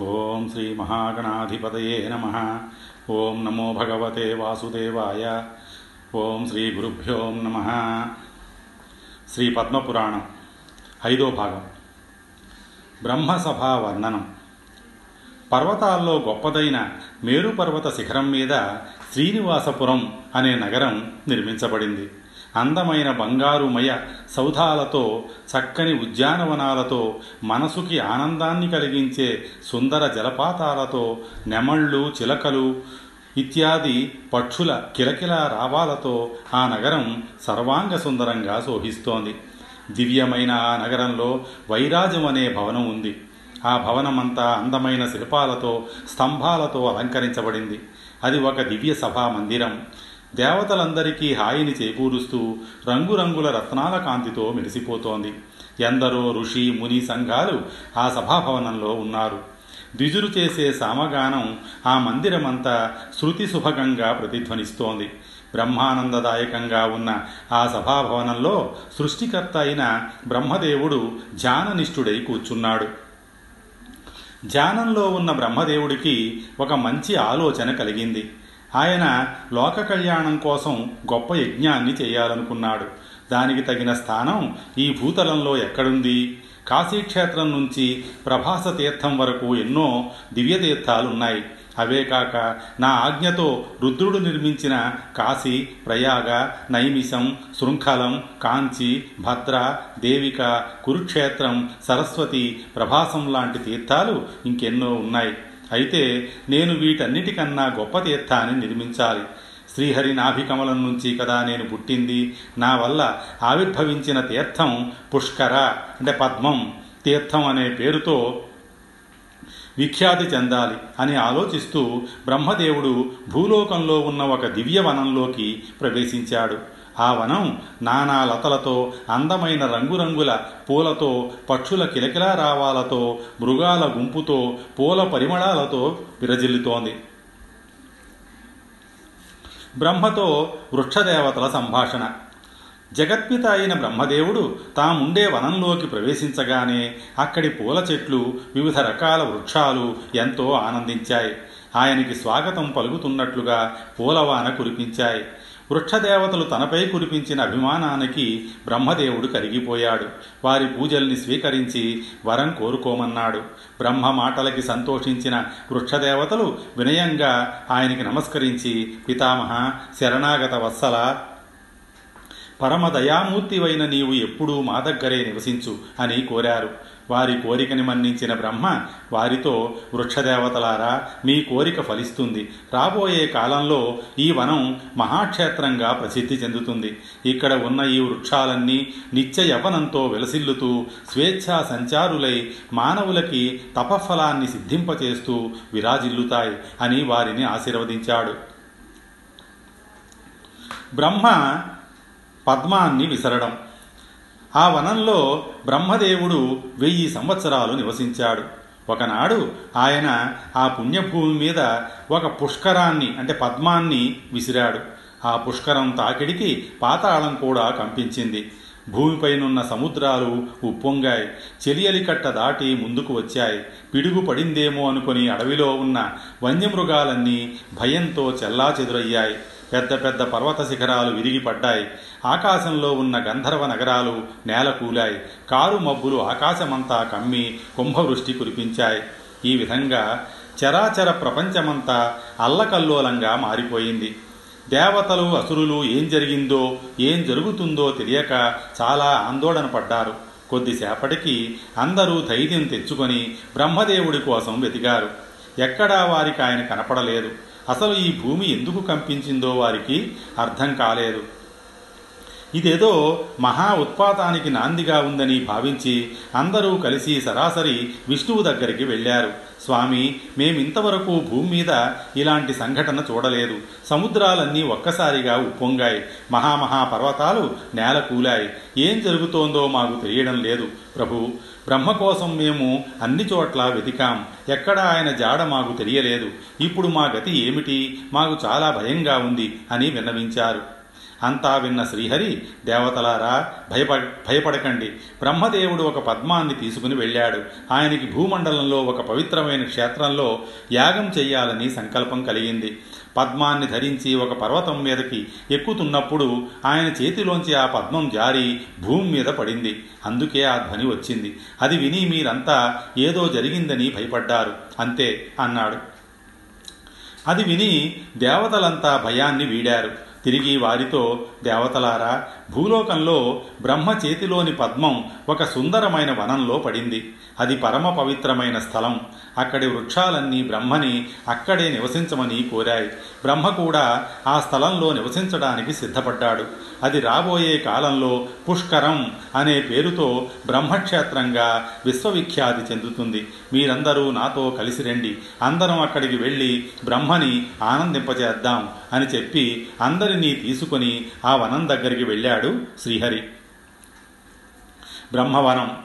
ఓం శ్రీ మహాగణాధిపతయే నమ. ఓం నమో భగవతే వాసుదేవాయ. ఓం శ్రీ గురుభ్యో నమ. శ్రీ పద్మపురాణం ఐదో భాగం. బ్రహ్మసభా వర్ణనం పర్వతాల్లో గొప్పదైన మేరుపర్వత శిఖరం మీద శ్రీనివాసపురం అనే నగరం నిర్మించబడింది. అందమైన బంగారుమయ సౌధాలతో చక్కని ఉద్యానవనాలతో మనసుకి ఆనందాన్ని కలిగించే సుందర జలపాతాలతో నెమళ్ళు చిలకలు ఇత్యాది పక్షుల కిలకిల రావాలతో ఆ నగరం సర్వాంగ సుందరంగా శోభిస్తోంది. దివ్యమైన ఆ నగరంలో వైరాజం అనే భవనం ఉంది. ఆ భవనమంతా అందమైన శిల్పాలతో స్తంభాలతో అలంకరించబడింది. అది ఒక దివ్య సభా మందిరం. దేవతలందరికీ హాయిని చేకూరుస్తూ రంగురంగుల రత్నాల కాంతితో మెరిసిపోతోంది. ఎందరో ఋషి ముని సంఘాలు ఆ సభాభవనంలో ఉన్నారు. ద్విజులు చేసే సామగానం ఆ మందిరమంతా శృతి శుభకంగా ప్రతిధ్వనిస్తోంది. బ్రహ్మానందదాయకంగా ఉన్న ఆ సభాభవనంలో సృష్టికర్త అయిన బ్రహ్మదేవుడు ధ్యాననిష్ఠుడై కూర్చున్నాడు. ధ్యానంలో ఉన్న బ్రహ్మదేవుడికి ఒక మంచి ఆలోచన కలిగింది. ఆయన లోక కళ్యాణం కోసం గొప్ప యజ్ఞాన్ని చేయాలనుకున్నాడు. దానికి తగిన స్థానం ఈ భూతలంలో ఎక్కడుంది? కాశీక్షేత్రం నుంచి ప్రభాస తీర్థం వరకు ఎన్నో దివ్యతీర్థాలున్నాయి అవే కాక నా ఆజ్ఞతో రుద్రుడు నిర్మించిన కాశీ ప్రయాగ నైమిషం శృంఖలం కాంచి భద్ర దేవిక కురుక్షేత్రం సరస్వతి ప్రభాసం లాంటి తీర్థాలు ఇంకెన్నో ఉన్నాయి. అయితే నేను వీటన్నిటికన్నా గొప్ప తీర్థాన్ని నిర్మించాలి. శ్రీహరి నాభికమలం నుంచి కదా నేను పుట్టింది. నా వల్ల ఆవిర్భవించిన తీర్థం పుష్కర అంటే పద్మం. తీర్థం అనే పేరుతో విఖ్యాతి చెందాలి అని ఆలోచిస్తూ బ్రహ్మదేవుడు భూలోకంలో ఉన్న ఒక దివ్యవనంలోకి ప్రవేశించాడు. ఆ వనం నానా లతలతో అందమైన రంగురంగుల పూలతో పక్షుల కిలకిలా రావాలతో మృగాల గుంపుతో పూల పరిమళాలతో విరజిల్లుతోంది. బ్రహ్మతో వృక్షదేవతల సంభాషణ. జగత్పిత అయిన బ్రహ్మదేవుడు తాముండే వనంలోకి ప్రవేశించగానే అక్కడి పూల చెట్లు వివిధ రకాల వృక్షాలు ఎంతో ఆనందించాయి. ఆయనకి స్వాగతం పలుకుతున్నట్లుగా పూలవాన కురిపించాయి. వృక్షదేవతలు తనపై కురిపించిన అభిమానానికి బ్రహ్మదేవుడు కరిగిపోయాడు. వారి పూజల్ని స్వీకరించి వరం కోరుకోమన్నాడు. బ్రహ్మ మాటలకి సంతోషించిన వృక్షదేవతలు వినయంగా ఆయనకి నమస్కరించి పితామహ శరణాగత వత్సల పరమ దయామూర్తివైన నీవు ఎప్పుడూ మా దగ్గరే నివసించు అని కోరారు. వారి కోరికని మన్నించిన బ్రహ్మ వారితో వృక్షదేవతలారా మీ కోరిక ఫలిస్తుంది. రాబోయే కాలంలో ఈ వనం మహాక్షేత్రంగా ప్రసిద్ధి చెందుతుంది. ఇక్కడ ఉన్న ఈ వృక్షాలన్నీ నిత్య యవనంతో విలసిల్లుతూ స్వేచ్ఛా సంచారులై మానవులకి తపఫలాన్ని సిద్ధింపచేస్తూ విరాజిల్లుతాయి అని వారిని ఆశీర్వదించాడు. బ్రహ్మ పద్మాన్ని విసరడం. ఆ వనంలో బ్రహ్మదేవుడు వెయ్యి సంవత్సరాలు నివసించాడు. ఒకనాడు ఆయన ఆ పుణ్యభూమి మీద ఒక పుష్కరాన్ని అంటే పద్మాన్ని విసిరాడు. ఆ పుష్కరం తాకిడికి పాతాళం కూడా కంపించింది. భూమిపైనున్న సముద్రాలు ఉప్పొంగాయి. చెలియలికట్ట దాటి ముందుకు వచ్చాయి. పిడుగు పడిందేమో అనుకుని అడవిలో ఉన్న వన్యమృగాలన్నీ భయంతో చెల్లా చెదురయ్యాయి పెద్ద పెద్ద పర్వత శిఖరాలు విరిగిపడ్డాయి. ఆకాశంలో ఉన్న గంధర్వ నగరాలు నేలకూలాయి. కారు మబ్బులు ఆకాశమంతా కమ్మి కుంభవృష్టి కురిపించాయి. ఈ విధంగా చరాచర ప్రపంచమంతా అల్లకల్లోలంగా మారిపోయింది. దేవతలు అసురులు ఏం జరిగిందో ఏం జరుగుతుందో తెలియక చాలా ఆందోళన పడ్డారు. కొద్దిసేపటికి అందరూ ధైర్యం తెచ్చుకొని బ్రహ్మదేవుడి కోసం వెతికారు. ఎక్కడా వారికి ఆయన కనపడలేదు. అసలు ఈ భూమి ఎందుకు కంపించిందో వారికి అర్థం కాలేదు. ఇదేదో మహా ఉత్పాతానికి నాందిగా ఉందని భావించి అందరూ కలిసి సరాసరి విష్ణువు దగ్గరికి వెళ్ళారు. స్వామి మేమింతవరకు భూమి మీద ఇలాంటి సంఘటన చూడలేదు. సముద్రాలన్నీ ఒక్కసారిగా ఉప్పొంగాయి. మహామహా పర్వతాలు నేల కూలాయి. ఏం జరుగుతోందో మాకు తెలియడం లేదు. ప్రభు బ్రహ్మ కోసం మేము అన్ని చోట్ల వెతికాం. ఎక్కడ ఆయన జాడ మాకు తెలియలేదు. ఇప్పుడు మా గతి ఏమిటి? మాకు చాలా భయంగా ఉంది అని విన్నవించారు. అంతా విన్న శ్రీహరి దేవతలారా భయప భయపడకండి. బ్రహ్మదేవుడు ఒక పద్మాన్ని తీసుకుని వెళ్ళాడు. ఆయనకి భూమండలంలో ఒక పవిత్రమైన క్షేత్రంలో యాగం చేయాలని సంకల్పం కలిగింది. పద్మాన్ని ధరించి ఒక పర్వతం మీదకి ఎక్కుతున్నప్పుడు ఆయన చేతిలోంచి ఆ పద్మం జారి భూమి మీద పడింది. అందుకే ఆ ధ్వని వచ్చింది. అది విని మీరంతా ఏదో జరిగిందని భయపడ్డారు. అంతే అన్నాడు. అది విని దేవతలంతా భయాన్ని వీడారు. తిరిగి వారితో దేవతలారా భూలోకంలో బ్రహ్మ చేతిలోని పద్మం ఒక సుందరమైన వనంలో పడింది. అది పరమ పవిత్రమైన స్థలం. అక్కడి వృక్షాలన్నీ బ్రహ్మని అక్కడే నివసించమని కోరాయి. బ్రహ్మ కూడా ఆ స్థలంలో నివసించడానికి సిద్ధపడ్డాడు. అది రాబోయే కాలంలో పుష్కరం అనే పేరుతో బ్రహ్మక్షేత్రంగా విశ్వవిఖ్యాతి చెందుతుంది. మీరందరూ నాతో కలిసి రండి. అందరం అక్కడికి వెళ్ళి బ్రహ్మని ఆనందింపజేద్దాం అని చెప్పి అందరినీ తీసుకొని ఆ వనం దగ్గరికి వెళ్ళాడు. శ్రీహరి. బ్రహ్మవనం.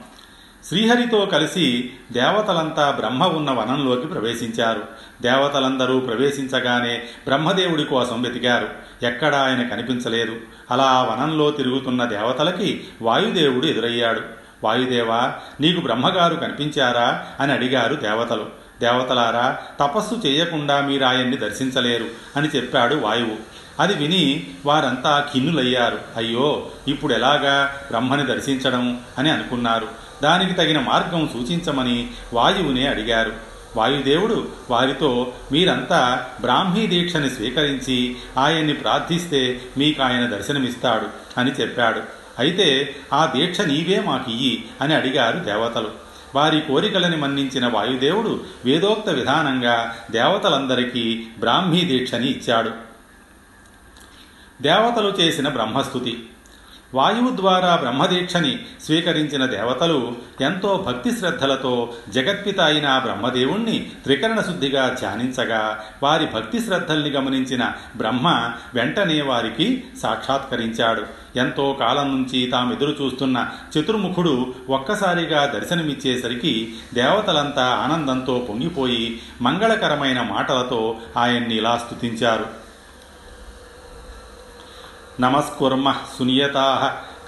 శ్రీహరితో కలిసి దేవతలంతా బ్రహ్మ ఉన్న వనంలోకి ప్రవేశించారు. దేవతలందరూ ప్రవేశించగానే బ్రహ్మదేవుడి కోసం వెతికారు. ఎక్కడా ఆయన కనిపించలేదు. అలా ఆ వనంలో తిరుగుతున్న దేవతలకి వాయుదేవుడు ఎదురయ్యాడు. వాయుదేవా నీకు బ్రహ్మగారు కనిపించారా? అని అడిగారు దేవతలు. దేవతలారా తపస్సు చేయకుండా మీరు ఆయన్ని దర్శించలేరు అని చెప్పాడు వాయువు. అది విని వారంతా ఖిన్నులయ్యారు. అయ్యో ఇప్పుడు ఎలాగా బ్రహ్మని దర్శించడం అని అనుకున్నారు. దానికి తగిన మార్గం సూచించమని వాయువునే అడిగారు. వాయుదేవుడు వారితో మీరంతా బ్రాహ్మీ దీక్షని స్వీకరించి ఆయన్ని ప్రార్థిస్తే మీకు ఆయన దర్శనమిస్తాడు అని చెప్పాడు. అయితే ఆ దీక్ష నీవే మాకియ్యి అని అడిగారు దేవతలు. వారి కోరికలని మన్నించిన వాయుదేవుడు వేదోక్త విధానంగా దేవతలందరికీ బ్రాహ్మీ దీక్షని ఇచ్చాడు. దేవతలు చేసిన బ్రహ్మస్థుతి. వాయువు ద్వారా బ్రహ్మదీక్షని స్వీకరించిన దేవతలు ఎంతో భక్తి శ్రద్ధలతో జగత్పిత అయిన బ్రహ్మదేవుణ్ణి త్రికరణ శుద్ధిగా ధ్యానించగా వారి భక్తి శ్రద్ధల్ని గమనించిన బ్రహ్మ వెంటనే వారికి సాక్షాత్కరించాడు. ఎంతో కాలం నుంచి తామెదురు చూస్తున్న చతుర్ముఖుడు ఒక్కసారిగా దర్శనమిచ్చేసరికి దేవతలంతా ఆనందంతో పొంగిపోయి మంగళకరమైన మాటలతో ఆయన్ని ఇలా స్తుతించారు. నమస్కుర్మ సునియతా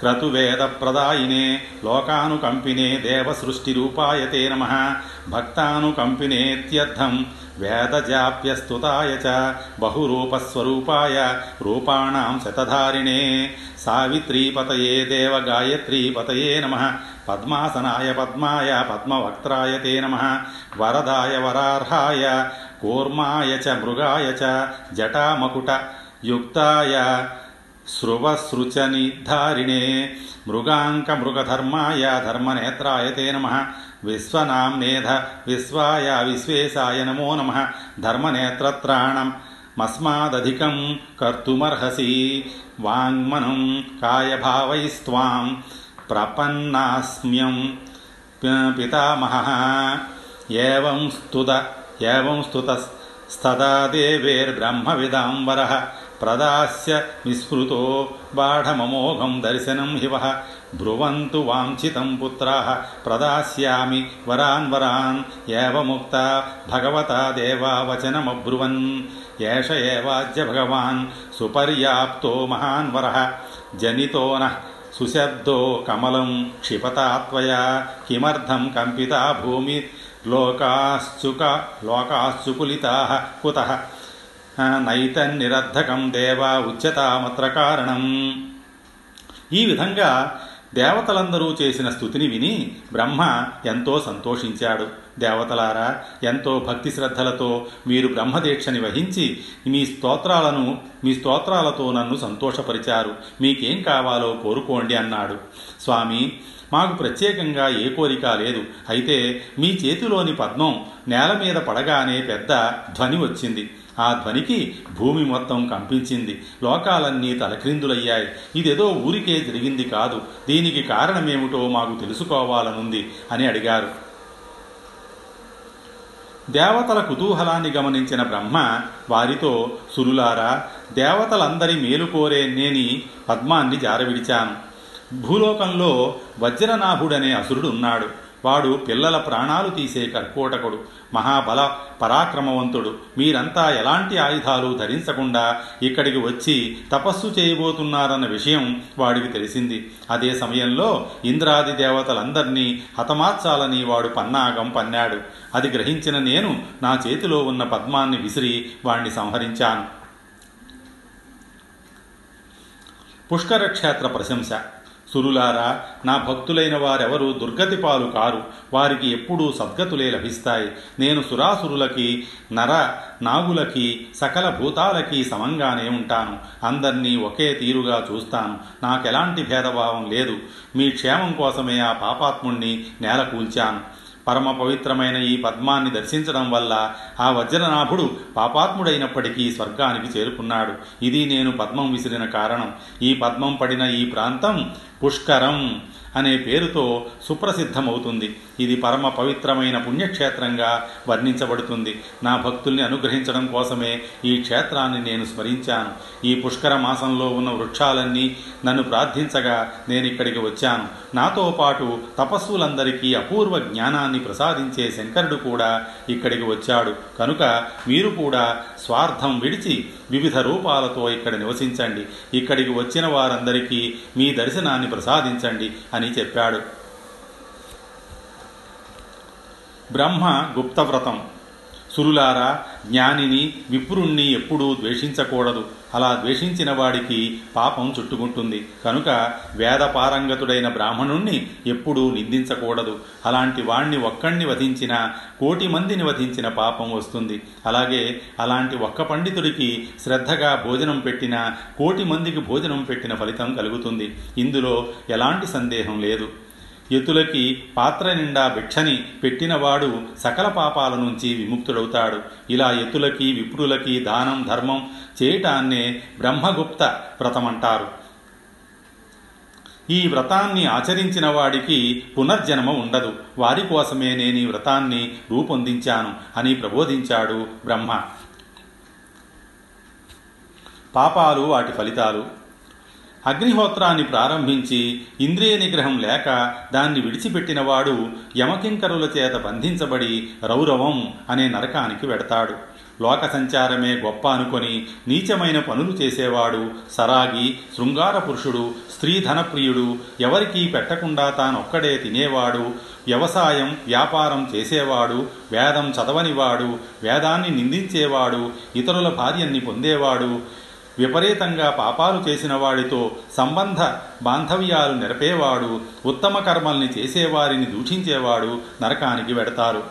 క్రతువేదప్రదాయినే లోకానుకంపినే దేవసృష్టిరూపాయ తే నమ భక్తానుకంపినేత్యర్థం వేదజాప్యస్తుతాయ చ బహురూపస్వరూపాయ రూపాణం శతధారిణే సావిత్రీపతయే దేవగాయత్రీపతయే నమ పద్మాసనాయ పద్మాయ పద్మవక్త్రాయ తే నమ వరదాయ వరార్హాయ కూర్మాయ చ మృగాయ చ జటామకుట యుక్తాయ స్రువసృచనిధారిణే మృగాంకమృగధర్మాయ ధర్మనేత్రాయ తే నమ. విశ్వనాంనేధ విశ్వాయ విశ్వేశాయ నమో నమ. ధర్మనేత్రత్రాణం మస్మాదధికం కర్తుమర్హసి. వాङ्మనం కాయభావైస్త్వాం ప్రపన్నాస్మ్యం పితామహ. ఏవం స్తుత ఏవం స్తుత प्रदास्य विस्मृतो बाढममोघं दर्शनं हिव। वः ब्रुवन्तु वाञ्छितं पुत्राः, प्रदास्यामि वरान् वरान्। एवमुक्ता भगवता देवा वचनमब्रुवन एष एवाद्य भगवान् सुपर्याप्तो महान् वरः। जनितो नः सुशब्दो कमलं क्षिपता त्वया। किमर्थं कम्पिता भूमिर्लोकाश्चुक लोकाश्चुकुलिताः कुतः? నైతన్నిరర్ధకం దేవా ఉచ్యతామత్ర కారణం. ఈ విధంగా దేవతలందరూ చేసిన స్థుతిని విని బ్రహ్మ ఎంతో సంతోషించాడు. దేవతలారా ఎంతో భక్తి శ్రద్ధలతో మీరు బ్రహ్మదీక్షని వహించి మీ స్తోత్రాలను మీ స్తోత్రాలతో నన్ను సంతోషపరిచారు. మీకేం కావాలో కోరుకోండి అన్నాడు. స్వామి మాకు ప్రత్యేకంగా ఏ కోరిక లేదు. అయితే మీ చేతిలోని పద్మం నేల మీద పడగానే పెద్ద ధ్వని వచ్చింది. ఆ ధ్వనికి భూమి మొత్తం కంపించింది. లోకాలన్నీ తలక్రిందులయ్యాయి. ఇదేదో ఊరికే జరిగింది కాదు. దీనికి కారణమేమిటో మాకు తెలుసుకోవాలనుంది అని అడిగారు. దేవతల కుతూహలాన్ని గమనించిన బ్రహ్మ వారితో సురులారా దేవతలందరి మేలు కోరే నేని పద్మాన్ని జారవిడిచాను. భూలోకంలో వజ్రనాభుడనే అసురుడు ఉన్నాడు వాడు పిల్లల ప్రాణాలు తీసే కర్కోటకుడు మహాబల పరాక్రమవంతుడు. మీరంతా ఎలాంటి ఆయుధాలు ధరించకుండా ఇక్కడికి వచ్చి తపస్సు చేయబోతున్నారన్న విషయం వాడికి తెలిసింది. అదే సమయంలో ఇంద్రాది దేవతలందరినీ హతమార్చాలని వాడు పన్నాగం పన్నాడు. అది గ్రహించిన నేను నా చేతిలో ఉన్న పద్మాన్ని విసిరి వాణ్ణి సంహరించాను. పుష్కరక్షేత్ర ప్రశంస. సురులారా నా భక్తులైన వారెవరు దుర్గతి పాలు కారు. వారికి ఎప్పుడూ సద్గతులే లభిస్తాయి. నేను సురాసురులకి నర నాగులకి సకల భూతాలకి సమంగానే ఉంటాను. అందర్నీ ఒకే తీరుగా చూస్తాను. నాకెలాంటి భేదభావం లేదు. మీ క్షేమం కోసమే ఆ పాపాత్ముణ్ణి నేల కూల్చాను. పరమ పవిత్రమైన ఈ పద్మాన్ని దర్శించడం వల్ల ఆ వజ్రనాభుడు పాపాత్ముడైనప్పటికీ స్వర్గానికి చేరుకున్నాడు. ఇది నేను పద్మం విసిరిన కారణం. ఈ పద్మం పడిన ఈ ప్రాంతం పుష్కరం అనే పేరుతో సుప్రసిద్ధమవుతుంది. ఇది పరమ పవిత్రమైన పుణ్యక్షేత్రంగా వర్ణించబడుతుంది. నా భక్తుల్ని అనుగ్రహించడం కోసమే ఈ క్షేత్రాన్ని నేను స్మరించాను. ఈ పుష్కర మాసంలో ఉన్న వృక్షాలన్నీ నన్ను ప్రార్థించగా నేను ఇక్కడికి వచ్చాను. నాతో పాటు తపస్సులందరికీ అపూర్వ జ్ఞానాన్ని ప్రసాదించే శంకరుడు కూడా ఇక్కడికి వచ్చాడు. కనుక మీరు కూడా స్వార్థం విడిచి వివిధ రూపాలతో ఇక్కడ నివసించండి. ఇక్కడికి వచ్చిన వారందరికీ మీ దర్శనాన్ని ప్రసాదించండి అని చెప్పాడు. బ్రహ్మ గుప్తవ్రతం. సురులారా జ్ఞానిని విప్రుణ్ణి ఎప్పుడూ ద్వేషించకూడదు. అలా ద్వేషించిన వాడికి పాపం చుట్టుకుంటుంది. కనుక వేదపారంగతుడైన బ్రాహ్మణుణ్ణి ఎప్పుడూ నిందించకూడదు. అలాంటి వాణ్ణి ఒక్కణ్ణి వధించిన కోటి మందిని వధించిన పాపం వస్తుంది. అలాగే అలాంటి ఒక్క పండితుడికి శ్రద్ధగా భోజనం పెట్టిన కోటి మందికి భోజనం పెట్టిన ఫలితం కలుగుతుంది. ఇందులో ఎలాంటి సందేహం లేదు. యతులకి పాత్ర నిండా భిక్షని పెట్టినవాడు సకల పాపాల నుంచి విముక్తుడవుతాడు. ఇలా యతులకి విప్రులకి దానం ధర్మం చేయటాన్నే బ్రహ్మగుప్త వ్రతమంటారు. ఈ వ్రతాన్ని ఆచరించిన వాడికి పునర్జన్మ ఉండదు. వారి కోసమే నేను ఈ వ్రతాన్ని రూపొందించాను అని ప్రబోధించాడు బ్రహ్మ. పాపాలు వాటి ఫలితాలు. అగ్నిహోత్రాన్ని ప్రారంభించి ఇంద్రియ నిగ్రహం లేక దాన్ని విడిచిపెట్టినవాడు యమకింకరుల చేత బంధించబడి రౌరవం అనే నరకానికి వెడతాడు. లోక సంచారమే గొప్ప అనుకొని నీచమైన పనులు చేసేవాడు సరాగి శృంగార పురుషుడు స్త్రీ ధనప్రియుడు ఎవరికీ పెట్టకుండా తానొక్కడే తినేవాడు వ్యవసాయం వ్యాపారం చేసేవాడు వేదం చదవనివాడు వేదాన్ని నిందించేవాడు ఇతరుల భార్యన్ని పొందేవాడు విపరీతంగా పాపాలు చేసిన వాడితో సంబంధ బాంధవ్యాలు నెరపేవాడు ఉత్తమ కర్మల్ని చేసేవారిని దూషించేవాడు నరకానికి వెడతారు.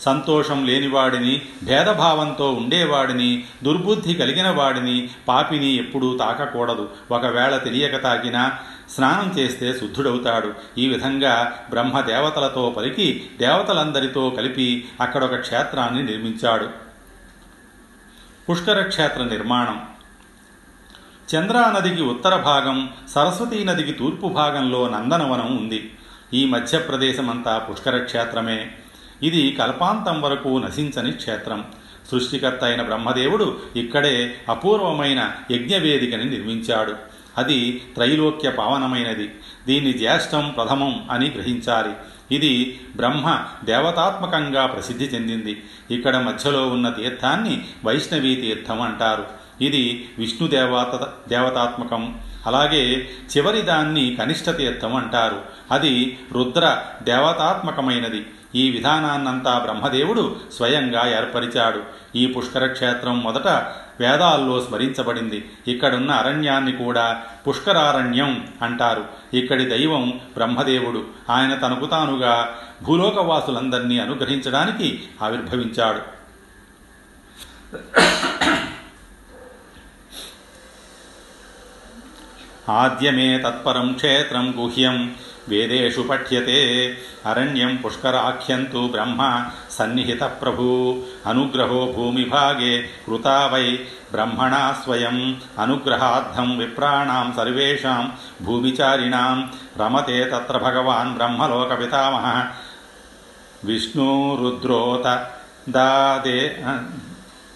సంతోషం లేనివాడిని భేదభావంతో ఉండేవాడిని దుర్బుద్ధి కలిగిన వాడిని పాపిని ఎప్పుడూ తాకకూడదు. ఒకవేళ తెలియక తాకినా స్నానం చేస్తే శుద్ధుడవుతాడు. ఈ విధంగా బ్రహ్మ దేవతలతో పలికి దేవతలందరితో కలిపి అక్కడొక క్షేత్రాన్ని నిర్మించాడు. పుష్కరక్షేత్ర నిర్మాణం. చంద్రా నదికి ఉత్తర భాగం సరస్వతీ నదికి తూర్పు భాగంలో నందనవనం ఉంది. ఈ మధ్యప్రదేశమంతా పుష్కరక్షేత్రమే. ఇది కల్పాంతం వరకు నశించని క్షేత్రం. సృష్టికర్త అయిన బ్రహ్మదేవుడు ఇక్కడే అపూర్వమైన యజ్ఞవేదికని నిర్మించాడు. అది త్రైలోక్య పావనమైనది. దీన్ని జ్యేష్టం ప్రథమం అని గ్రహించాలి. ఇది బ్రహ్మ దేవతాత్మకంగా ప్రసిద్ధి చెందింది. ఇక్కడ మధ్యలో ఉన్న తీర్థాన్ని వైష్ణవీ తీర్థం అంటారు. ఇది విష్ణు దేవత దేవతాత్మకం. అలాగే చివరి దాన్ని కనిష్ట తీర్థం అంటారు. అది రుద్ర దేవతాత్మకమైనది. ఈ విధానాన్నంతా బ్రహ్మదేవుడు స్వయంగా ఏర్పరిచాడు. ఈ పుష్కరక్షేత్రం మొదట వేదాల్లో స్మరించబడింది. ఇక్కడున్న అరణ్యాన్ని కూడా పుష్కరారణ్యం అంటారు. ఇక్కడి దైవం బ్రహ్మదేవుడు. ఆయన తనకు తానుగా భూలోకవాసులందరినీ అనుగ్రహించడానికి ఆవిర్భవించాడు. ఆద్యమే తత్పరం క్షేత్రం గుహ్యం. వేదేషు పఠ్యతే. అరణ్యం పుష్కరాఖ్యంతు బ్రహ్మ సన్నిహిత ప్రభు అనుగ్రహో భూమిభాగే కృతా వై బ్రహ్మణా స్వయం. అనుగ్రహార్థం విప్రాణాం సర్వేషాం భూమిచారిణాం. రమతే తత్ర భగవాన్ బ్రహ్మలోక పితామహ విష్ణురుద్రోత దాదే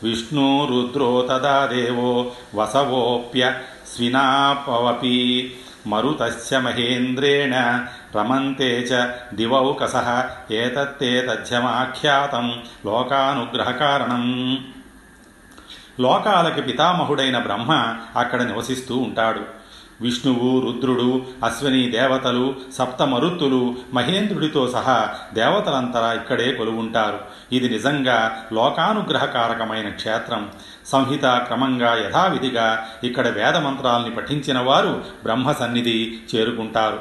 విష్ణురుద్రోతదా దేవో వసవోప్య స్వినాపవపి. మరుతస్య మహేంద్రేణ రమంతే చ దివౌకస ఏతత్తేతధ్యమాఖ్యాతం లోకానుగ్రహకారణం. లోకాలకి పితామహుడైన బ్రహ్మ అక్కడ నివసిస్తూ ఉంటాడు. విష్ణువు రుద్రుడు అశ్విని దేవతలు సప్తమరుత్తులు మహేంద్రుడితో సహా దేవతలంతా ఇక్కడే కొలువుంటారు. ఇది నిజంగా లోకానుగ్రహకారకమైన క్షేత్రం. సంహిత క్రమంగా యథావిధిగా ఇక్కడ వేదమంత్రాల్ని పఠించిన వారు బ్రహ్మ సన్నిధి చేరుకుంటారు.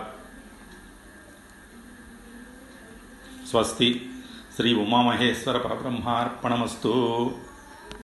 స్వస్తి. శ్రీ ఉమామహేశ్వర పరబ్రహ్మార్పణమస్తు.